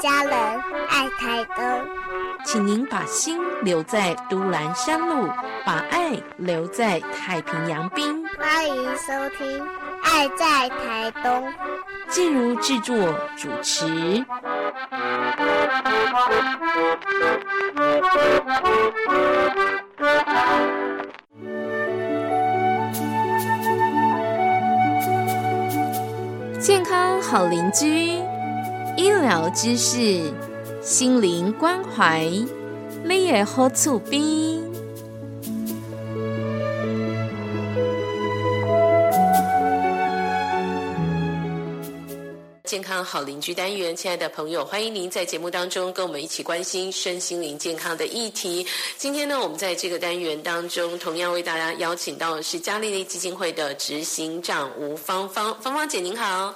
家人，爱台东。请您把心留在都兰山路，把爱留在太平洋滨。欢迎收听《爱在台东》。静茹制作主持。健康好邻居，医疗知识，心灵关怀，你也好厝边。健康好邻居单元，亲爱的朋友，欢迎您在节目当中跟我们一起关心身心灵健康的议题。今天呢，我们在这个单元当中，同样为大家邀请到的是嘉利利基金会的执行长吴芳芳，芳芳姐您好，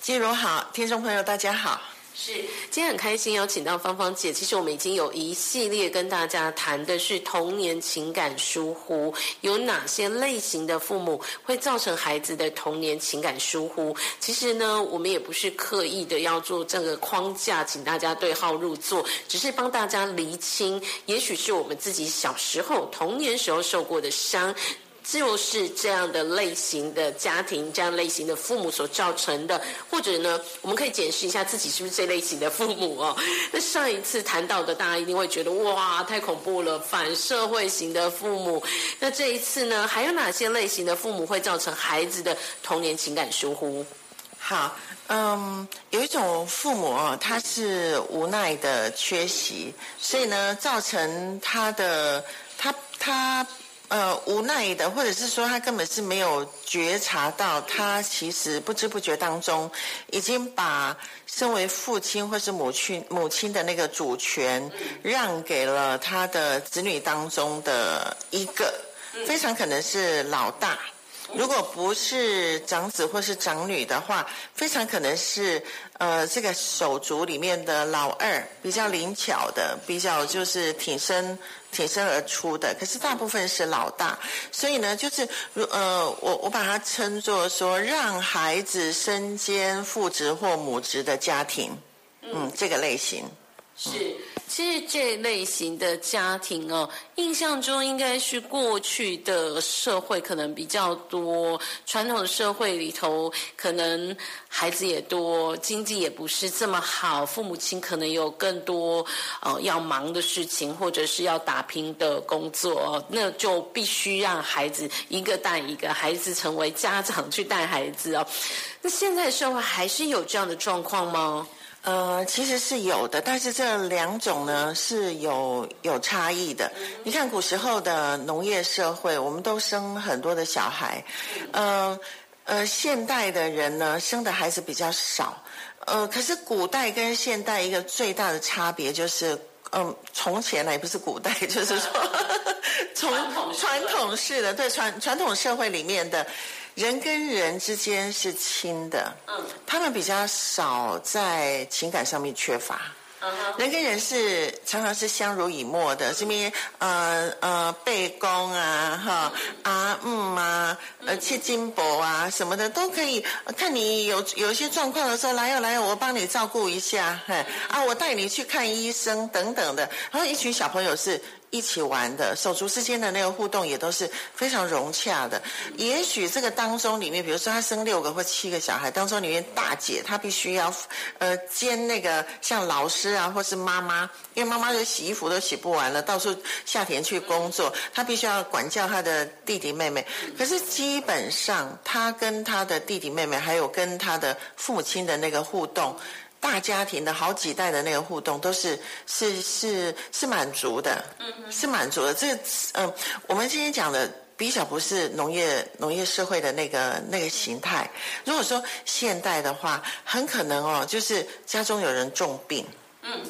金荣好，听众朋友大家好。是，今天很开心邀请到芳芳姐。其实我们已经有一系列跟大家谈的是童年情感疏忽，有哪些类型的父母会造成孩子的童年情感疏忽？其实呢，我们也不是刻意的要做这个框架，请大家对号入座，只是帮大家厘清，也许是我们自己小时候童年时候受过的伤。就是这样的类型的家庭，这样类型的父母所造成的，或者呢，我们可以检视一下自己是不是这类型的父母哦。那上一次谈到的，大家一定会觉得哇，太恐怖了，反社会型的父母。那这一次呢，还有哪些类型的父母会造成孩子的童年情感疏忽？好，嗯，有一种父母哦，他是无奈的缺席，所以呢，造成他的他他。呃，无奈的，或者是说他根本是没有觉察到，他其实不知不觉当中，已经把身为父亲或是母亲母亲的那个主权，让给了他的子女当中的一个，非常可能是老大。如果不是长子或是长女的话，非常可能是呃这个手足里面的老二，比较灵巧的，比较就是挺身挺身而出的。可是大部分是老大，所以呢，就是如呃我我把它称作说，让孩子身兼父职或母职的家庭，嗯，这个类型是。其实这类型的家庭哦，印象中应该是过去的社会可能比较多，传统社会里头可能孩子也多，经济也不是这么好，父母亲可能有更多呃要忙的事情，或者是要打拼的工作，那就必须让孩子一个带一个，孩子成为家长去带孩子哦。那现在社会还是有这样的状况吗？呃，其实是有的，但是这两种呢是有有差异的。你看古时候的农业社会，我们都生很多的小孩，呃呃，现代的人呢生的孩子比较少，呃，可是古代跟现代一个最大的差别就是，嗯，从前呢也不是古代，就是说 从传统式的对传传统社会里面的。人跟人之间是亲的，嗯，他们比较少在情感上面缺乏。人跟人是常常是相濡以沫的，这边呃呃背公啊哈啊嗯啊呃切金箔啊什么的都可以。看你有有一些状况的时候，来哦来哦，我帮你照顾一下，嘿啊我带你去看医生等等的。然后一群小朋友是。一起玩的手足之间的那个互动也都是非常融洽的。也许这个当中里面，比如说他生六个或七个小孩当中里面，大姐她必须要呃兼那个像老师啊，或是妈妈，因为妈妈的洗衣服都洗不完了，到处下田去工作，她必须要管教她的弟弟妹妹。可是基本上，她跟她的弟弟妹妹，还有跟她的父母亲的那个互动。大家庭的好几代的那个互动都是是是是满足的，是满足的。这嗯，我们今天讲的比较不是农业农业社会的那个那个形态。如果说现代的话，很可能哦，就是家中有人重病，嗯，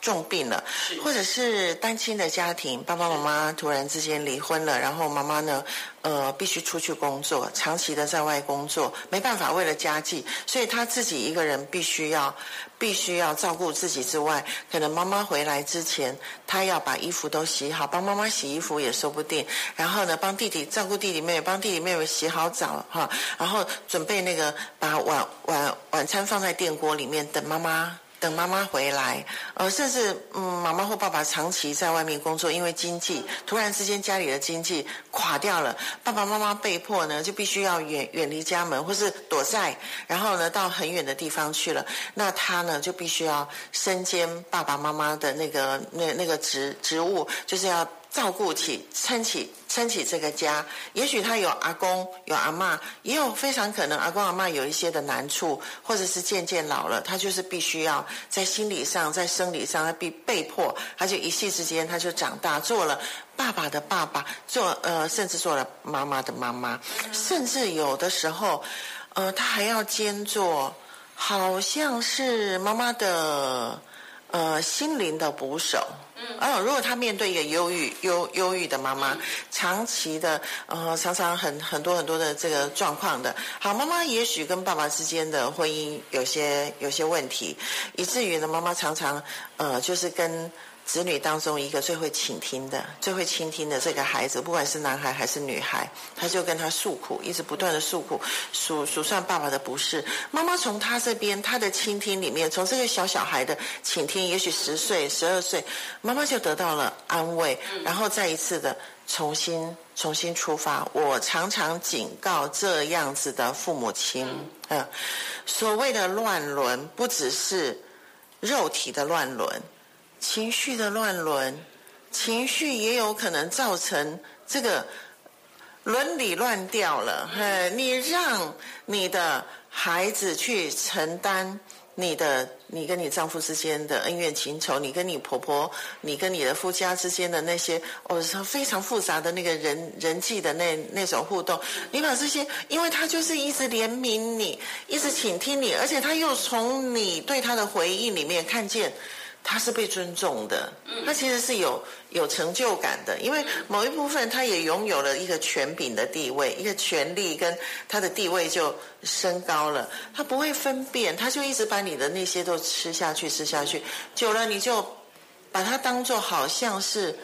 重病了，或者是单亲的家庭，爸爸妈妈突然之间离婚了，然后妈妈呢？呃，必须出去工作，长期的在外工作，没办法为了家计，所以他自己一个人必须要，必须要照顾自己之外，可能妈妈回来之前，他要把衣服都洗好，帮妈妈洗衣服也说不定。然后呢，帮弟弟照顾弟弟妹妹，帮弟弟妹妹洗好澡哈，然后准备那个把晚晚晚餐放在电锅里面，等妈妈等妈妈回来，呃，甚至嗯，妈妈或爸爸长期在外面工作，因为经济突然之间家里的经济垮掉了，爸爸妈妈被迫呢就必须要远远离家门，或是躲债，然后呢到很远的地方去了。那他呢就必须要身兼爸爸妈妈的那个那那个职职务，就是要。照顾起、撑起、撑起这个家，也许他有阿公、有阿妈，也有非常可能阿公阿妈有一些的难处，或者是渐渐老了，他就是必须要在心理上、在生理上，他被被迫，他就一夕之间他就长大，做了爸爸的爸爸，做呃，甚至做了妈妈的妈妈，甚至有的时候，呃，他还要兼做，好像是妈妈的呃心灵的捕手。嗯哦，如果他面对一个忧郁、忧忧郁的妈妈，长期的呃，常常很很多很多的这个状况的，好，妈妈也许跟爸爸之间的婚姻有些有些问题，以至于呢，妈妈常常呃，就是跟。子女当中一个最会倾听的、最会倾听的这个孩子，不管是男孩还是女孩，他就跟他诉苦，一直不断的诉苦，数数算爸爸的不是。妈妈从他这边，他的倾听里面，从这个小小孩的倾听，也许十岁、十二岁，妈妈就得到了安慰，然后再一次的重新、重新出发。我常常警告这样子的父母亲，嗯，所谓的乱伦，不只是肉体的乱伦。情绪的乱伦，情绪也有可能造成这个伦理乱掉了。嘿，你让你的孩子去承担你的，你跟你丈夫之间的恩怨情仇，你跟你婆婆，你跟你的夫家之间的那些哦，非常复杂的那个人人际的那那种互动，你把这些，因为他就是一直怜悯你，一直倾听你，而且他又从你对他的回忆里面看见。他是被尊重的，他其实是有有成就感的，因为某一部分他也拥有了一个权柄的地位，一个权力跟他的地位就升高了。他不会分辨，他就一直把你的那些都吃下去，吃下去，久了你就把他当做好像是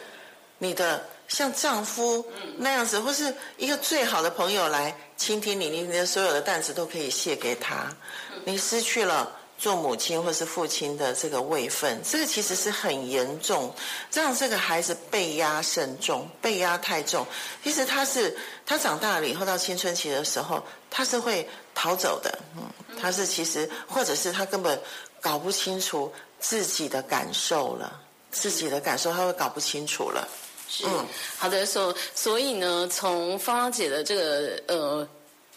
你的像丈夫那样子，或是一个最好的朋友来倾听你，你的所有的担子都可以卸给他，你失去了。做母亲或是父亲的这个位分，这个其实是很严重，让这个孩子被压甚重，被压太重。其实他是他长大了以后到青春期的时候，他是会逃走的。嗯，他是其实或者是他根本搞不清楚自己的感受了，自己的感受他会搞不清楚了。是，好的，所所以呢，从芳芳姐的这个呃。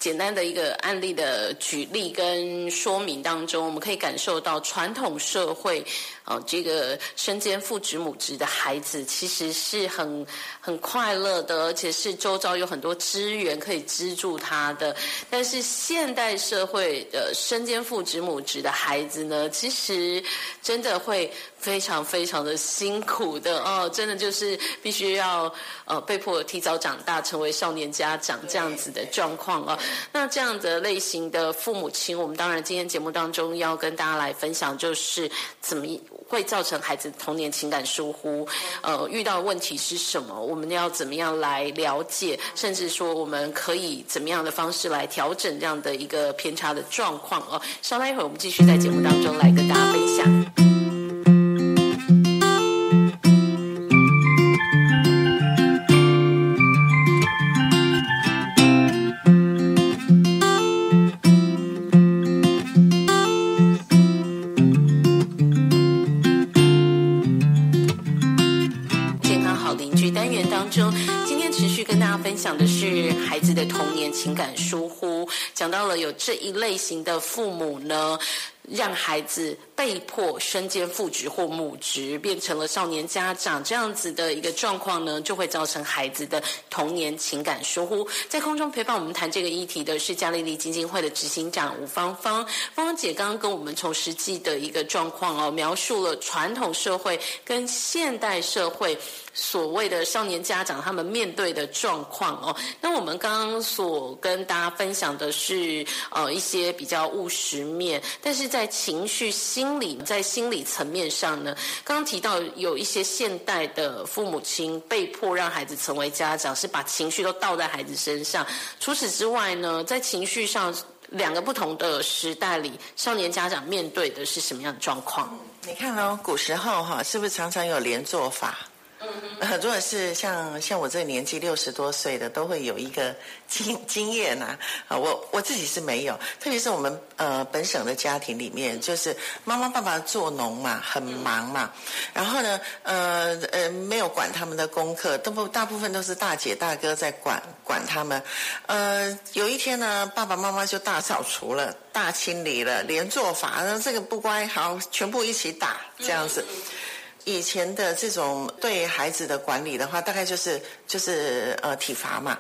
简单的一个案例的举例跟说明当中，我们可以感受到传统社会。哦，这个身兼父职母职的孩子其实是很很快乐的，而且是周遭有很多资源可以资助他的。但是现代社会的身兼父职母职的孩子呢，其实真的会非常非常的辛苦的哦，真的就是必须要呃被迫提早长大，成为少年家长这样子的状况哦。那这样的类型的父母亲，我们当然今天节目当中要跟大家来分享，就是怎么。会造成孩子童年情感疏忽，呃，遇到问题是什么？我们要怎么样来了解？甚至说，我们可以怎么样的方式来调整这样的一个偏差的状况？哦，稍待一会儿，我们继续在节目当中来跟大家分享。中。今天吃跟大家分享的是孩子的童年情感疏忽，讲到了有这一类型的父母呢。让孩子被迫身兼父职或母职，变成了少年家长这样子的一个状况呢，就会造成孩子的童年情感疏忽。在空中陪伴我们谈这个议题的是嘉丽丽基金会的执行长吴芳芳。芳芳姐刚刚跟我们从实际的一个状况哦，描述了传统社会跟现代社会所谓的少年家长他们面对的状况哦。那我们刚刚所跟大家分享的是呃一些比较务实面，但是在情绪、心理，在心理层面上呢，刚刚提到有一些现代的父母亲被迫让孩子成为家长，是把情绪都倒在孩子身上。除此之外呢，在情绪上。两个不同的时代里，少年家长面对的是什么样的状况？你看哦，古时候哈，是不是常常有连坐法？很多人是像像我这个年纪六十多岁的，都会有一个经经验呐。啊，我我自己是没有，特别是我们呃本省的家庭里面，就是妈妈爸爸做农嘛，很忙嘛，然后呢，呃呃没有管他们的功课，都不大部分都是大姐大哥在管管他们。呃，有一天呢，爸爸妈妈就大扫除了，大清理了，连做法，然后这个不乖，好，全部一起打这样子。以前的这种对孩子的管理的话，大概就是就是呃体罚嘛。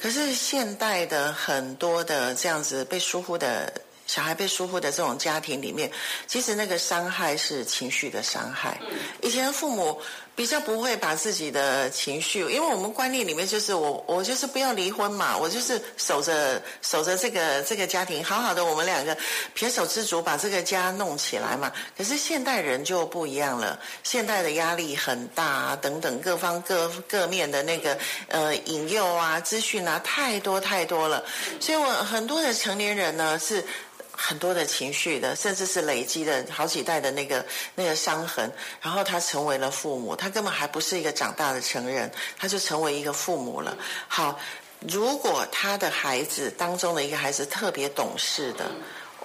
可是现代的很多的这样子被疏忽的小孩被疏忽的这种家庭里面，其实那个伤害是情绪的伤害。以前父母。比较不会把自己的情绪，因为我们观念里面就是我我就是不要离婚嘛，我就是守着守着这个这个家庭，好好的我们两个撇手知足把这个家弄起来嘛。可是现代人就不一样了，现代的压力很大啊，等等各方各各面的那个呃引诱啊、资讯啊太多太多了，所以我很多的成年人呢是。很多的情绪的，甚至是累积的好几代的那个那个伤痕，然后他成为了父母，他根本还不是一个长大的成人，他就成为一个父母了。好，如果他的孩子当中的一个孩子特别懂事的，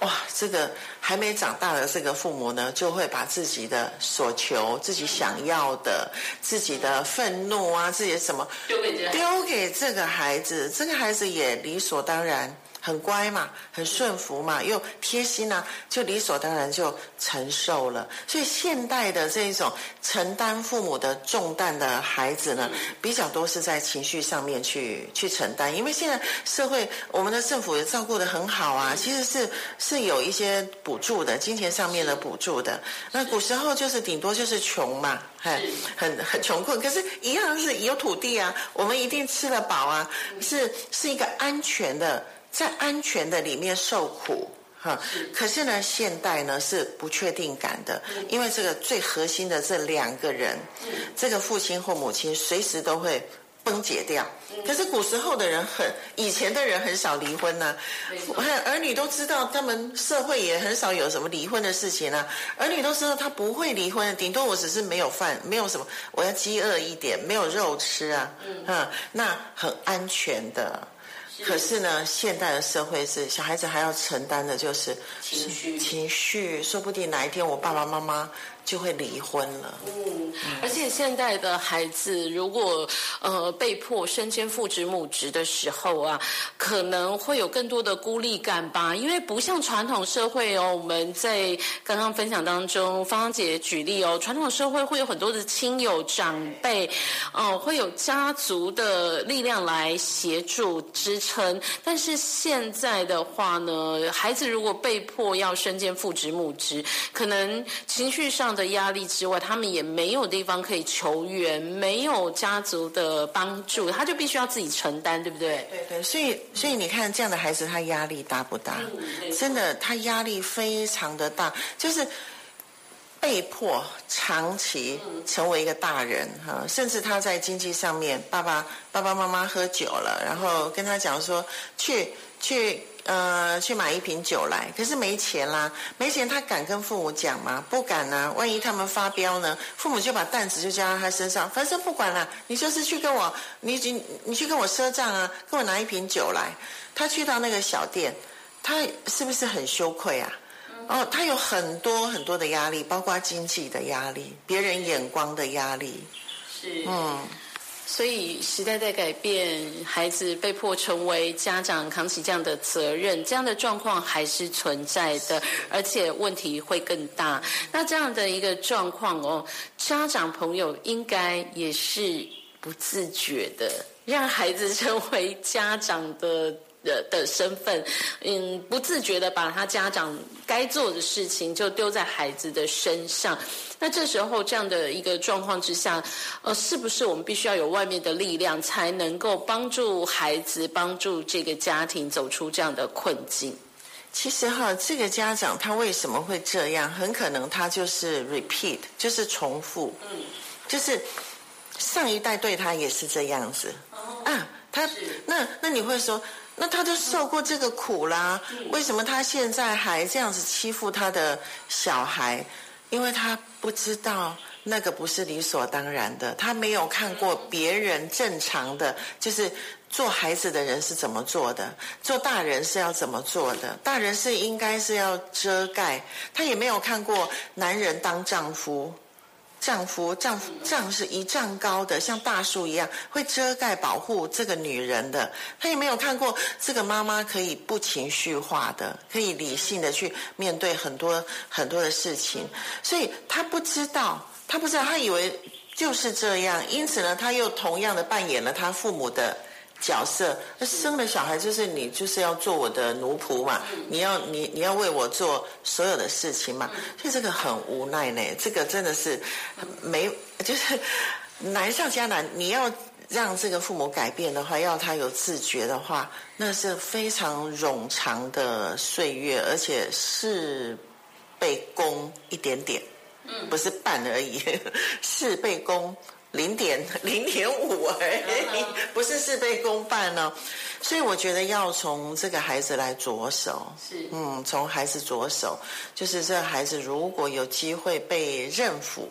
哇，这个还没长大的这个父母呢，就会把自己的所求、自己想要的、自己的愤怒啊，自己的什么丢给丢给这个孩子，这个孩子也理所当然。很乖嘛，很顺服嘛，又贴心啊，就理所当然就承受了。所以现代的这一种承担父母的重担的孩子呢，比较多是在情绪上面去去承担。因为现在社会，我们的政府也照顾的很好啊，其实是是有一些补助的，金钱上面的补助的。那古时候就是顶多就是穷嘛，很很很穷困，可是一样是有土地啊，我们一定吃得饱啊，是是一个安全的。在安全的里面受苦，哈，可是呢，现代呢是不确定感的，因为这个最核心的这两个人，这个父亲或母亲随时都会崩解掉。可是古时候的人很，以前的人很少离婚呢，儿女都知道，他们社会也很少有什么离婚的事情啊。儿女都知道他不会离婚，顶多我只是没有饭，没有什么，我要饥饿一点，没有肉吃啊，嗯，那很安全的。可是呢，现代的社会是小孩子还要承担的，就是情绪，情绪，说不定哪一天我爸爸妈妈。就会离婚了。嗯，而且现在的孩子如果呃被迫身兼父职母职的时候啊，可能会有更多的孤立感吧。因为不像传统社会哦，我们在刚刚分享当中，芳芳姐举例哦，传统社会会有很多的亲友长辈，哦，会有家族的力量来协助支撑。但是现在的话呢，孩子如果被迫要身兼父职母职，可能情绪上。的压力之外，他们也没有地方可以求援，没有家族的帮助，他就必须要自己承担，对不对？对对，所以所以你看，这样的孩子他压力大不大？真的，他压力非常的大，就是被迫长期成为一个大人哈，甚至他在经济上面，爸爸爸爸妈妈喝酒了，然后跟他讲说去去。呃，去买一瓶酒来，可是没钱啦，没钱他敢跟父母讲吗？不敢啊，万一他们发飙呢？父母就把担子就交到他身上，反正不管了，你就是去跟我，你你你去跟我赊账啊，跟我拿一瓶酒来。他去到那个小店，他是不是很羞愧啊？哦，他有很多很多的压力，包括经济的压力，别人眼光的压力，是嗯。所以时代在改变，孩子被迫成为家长扛起这样的责任，这样的状况还是存在的，而且问题会更大。那这样的一个状况哦，家长朋友应该也是不自觉的，让孩子成为家长的。的的身份，嗯，不自觉的把他家长该做的事情就丢在孩子的身上。那这时候这样的一个状况之下，呃，是不是我们必须要有外面的力量，才能够帮助孩子、帮助这个家庭走出这样的困境？其实哈，这个家长他为什么会这样？很可能他就是 repeat，就是重复，嗯，就是上一代对他也是这样子啊。他那那你会说？那他都受过这个苦啦，为什么他现在还这样子欺负他的小孩？因为他不知道那个不是理所当然的，他没有看过别人正常的，就是做孩子的人是怎么做的，做大人是要怎么做的。大人是应该是要遮盖，他也没有看过男人当丈夫。丈夫，丈夫，丈是一丈高的，像大树一样，会遮盖保护这个女人的。他也没有看过这个妈妈可以不情绪化的，可以理性的去面对很多很多的事情，所以他不知道，他不知道，他以为就是这样，因此呢，他又同样的扮演了他父母的。角色，那生了小孩就是你，就是要做我的奴仆嘛。你要你你要为我做所有的事情嘛。所以这个很无奈呢，这个真的是没，就是难上加难。你要让这个父母改变的话，要他有自觉的话，那是非常冗长的岁月，而且事倍功一点点，不是半而已，事倍功。零点 零点五 而已，不是事倍功半呢。所以我觉得要从这个孩子来着手，是嗯，从孩子着手，就是这孩子如果有机会被认辅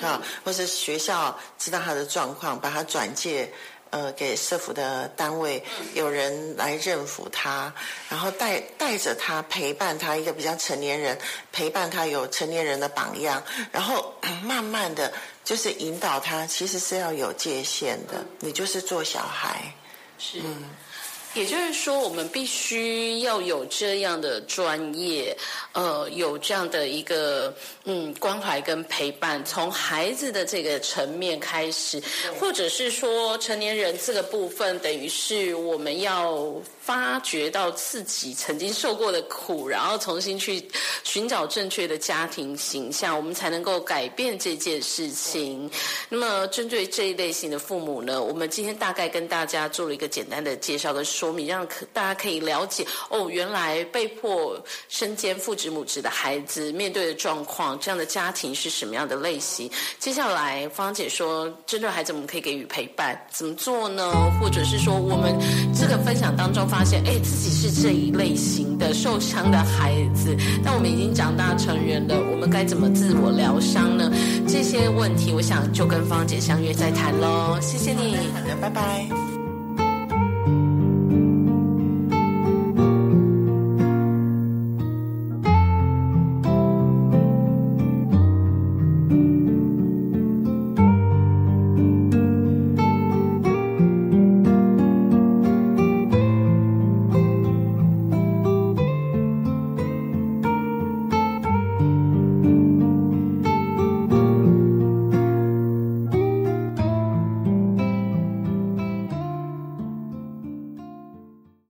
啊，或是学校知道他的状况，把他转介。呃，给社福的单位有人来认抚他，然后带带着他陪伴他，一个比较成年人陪伴他，有成年人的榜样，然后慢慢的就是引导他，其实是要有界限的，你就是做小孩，是。嗯也就是说，我们必须要有这样的专业，呃，有这样的一个嗯关怀跟陪伴，从孩子的这个层面开始，或者是说成年人这个部分，等于是我们要。发觉到自己曾经受过的苦，然后重新去寻找正确的家庭形象，我们才能够改变这件事情。那么，针对这一类型的父母呢，我们今天大概跟大家做了一个简单的介绍跟说明，让可大家可以了解哦，原来被迫身兼父职母职的孩子面对的状况，这样的家庭是什么样的类型。接下来，芳姐说，针对孩子，我们可以给予陪伴，怎么做呢？或者是说，我们这个分享当中发发现，哎，自己是这一类型的受伤的孩子，但我们已经长大成人了，我们该怎么自我疗伤呢？这些问题，我想就跟芳姐相约再谈喽。谢谢你，好的，拜拜。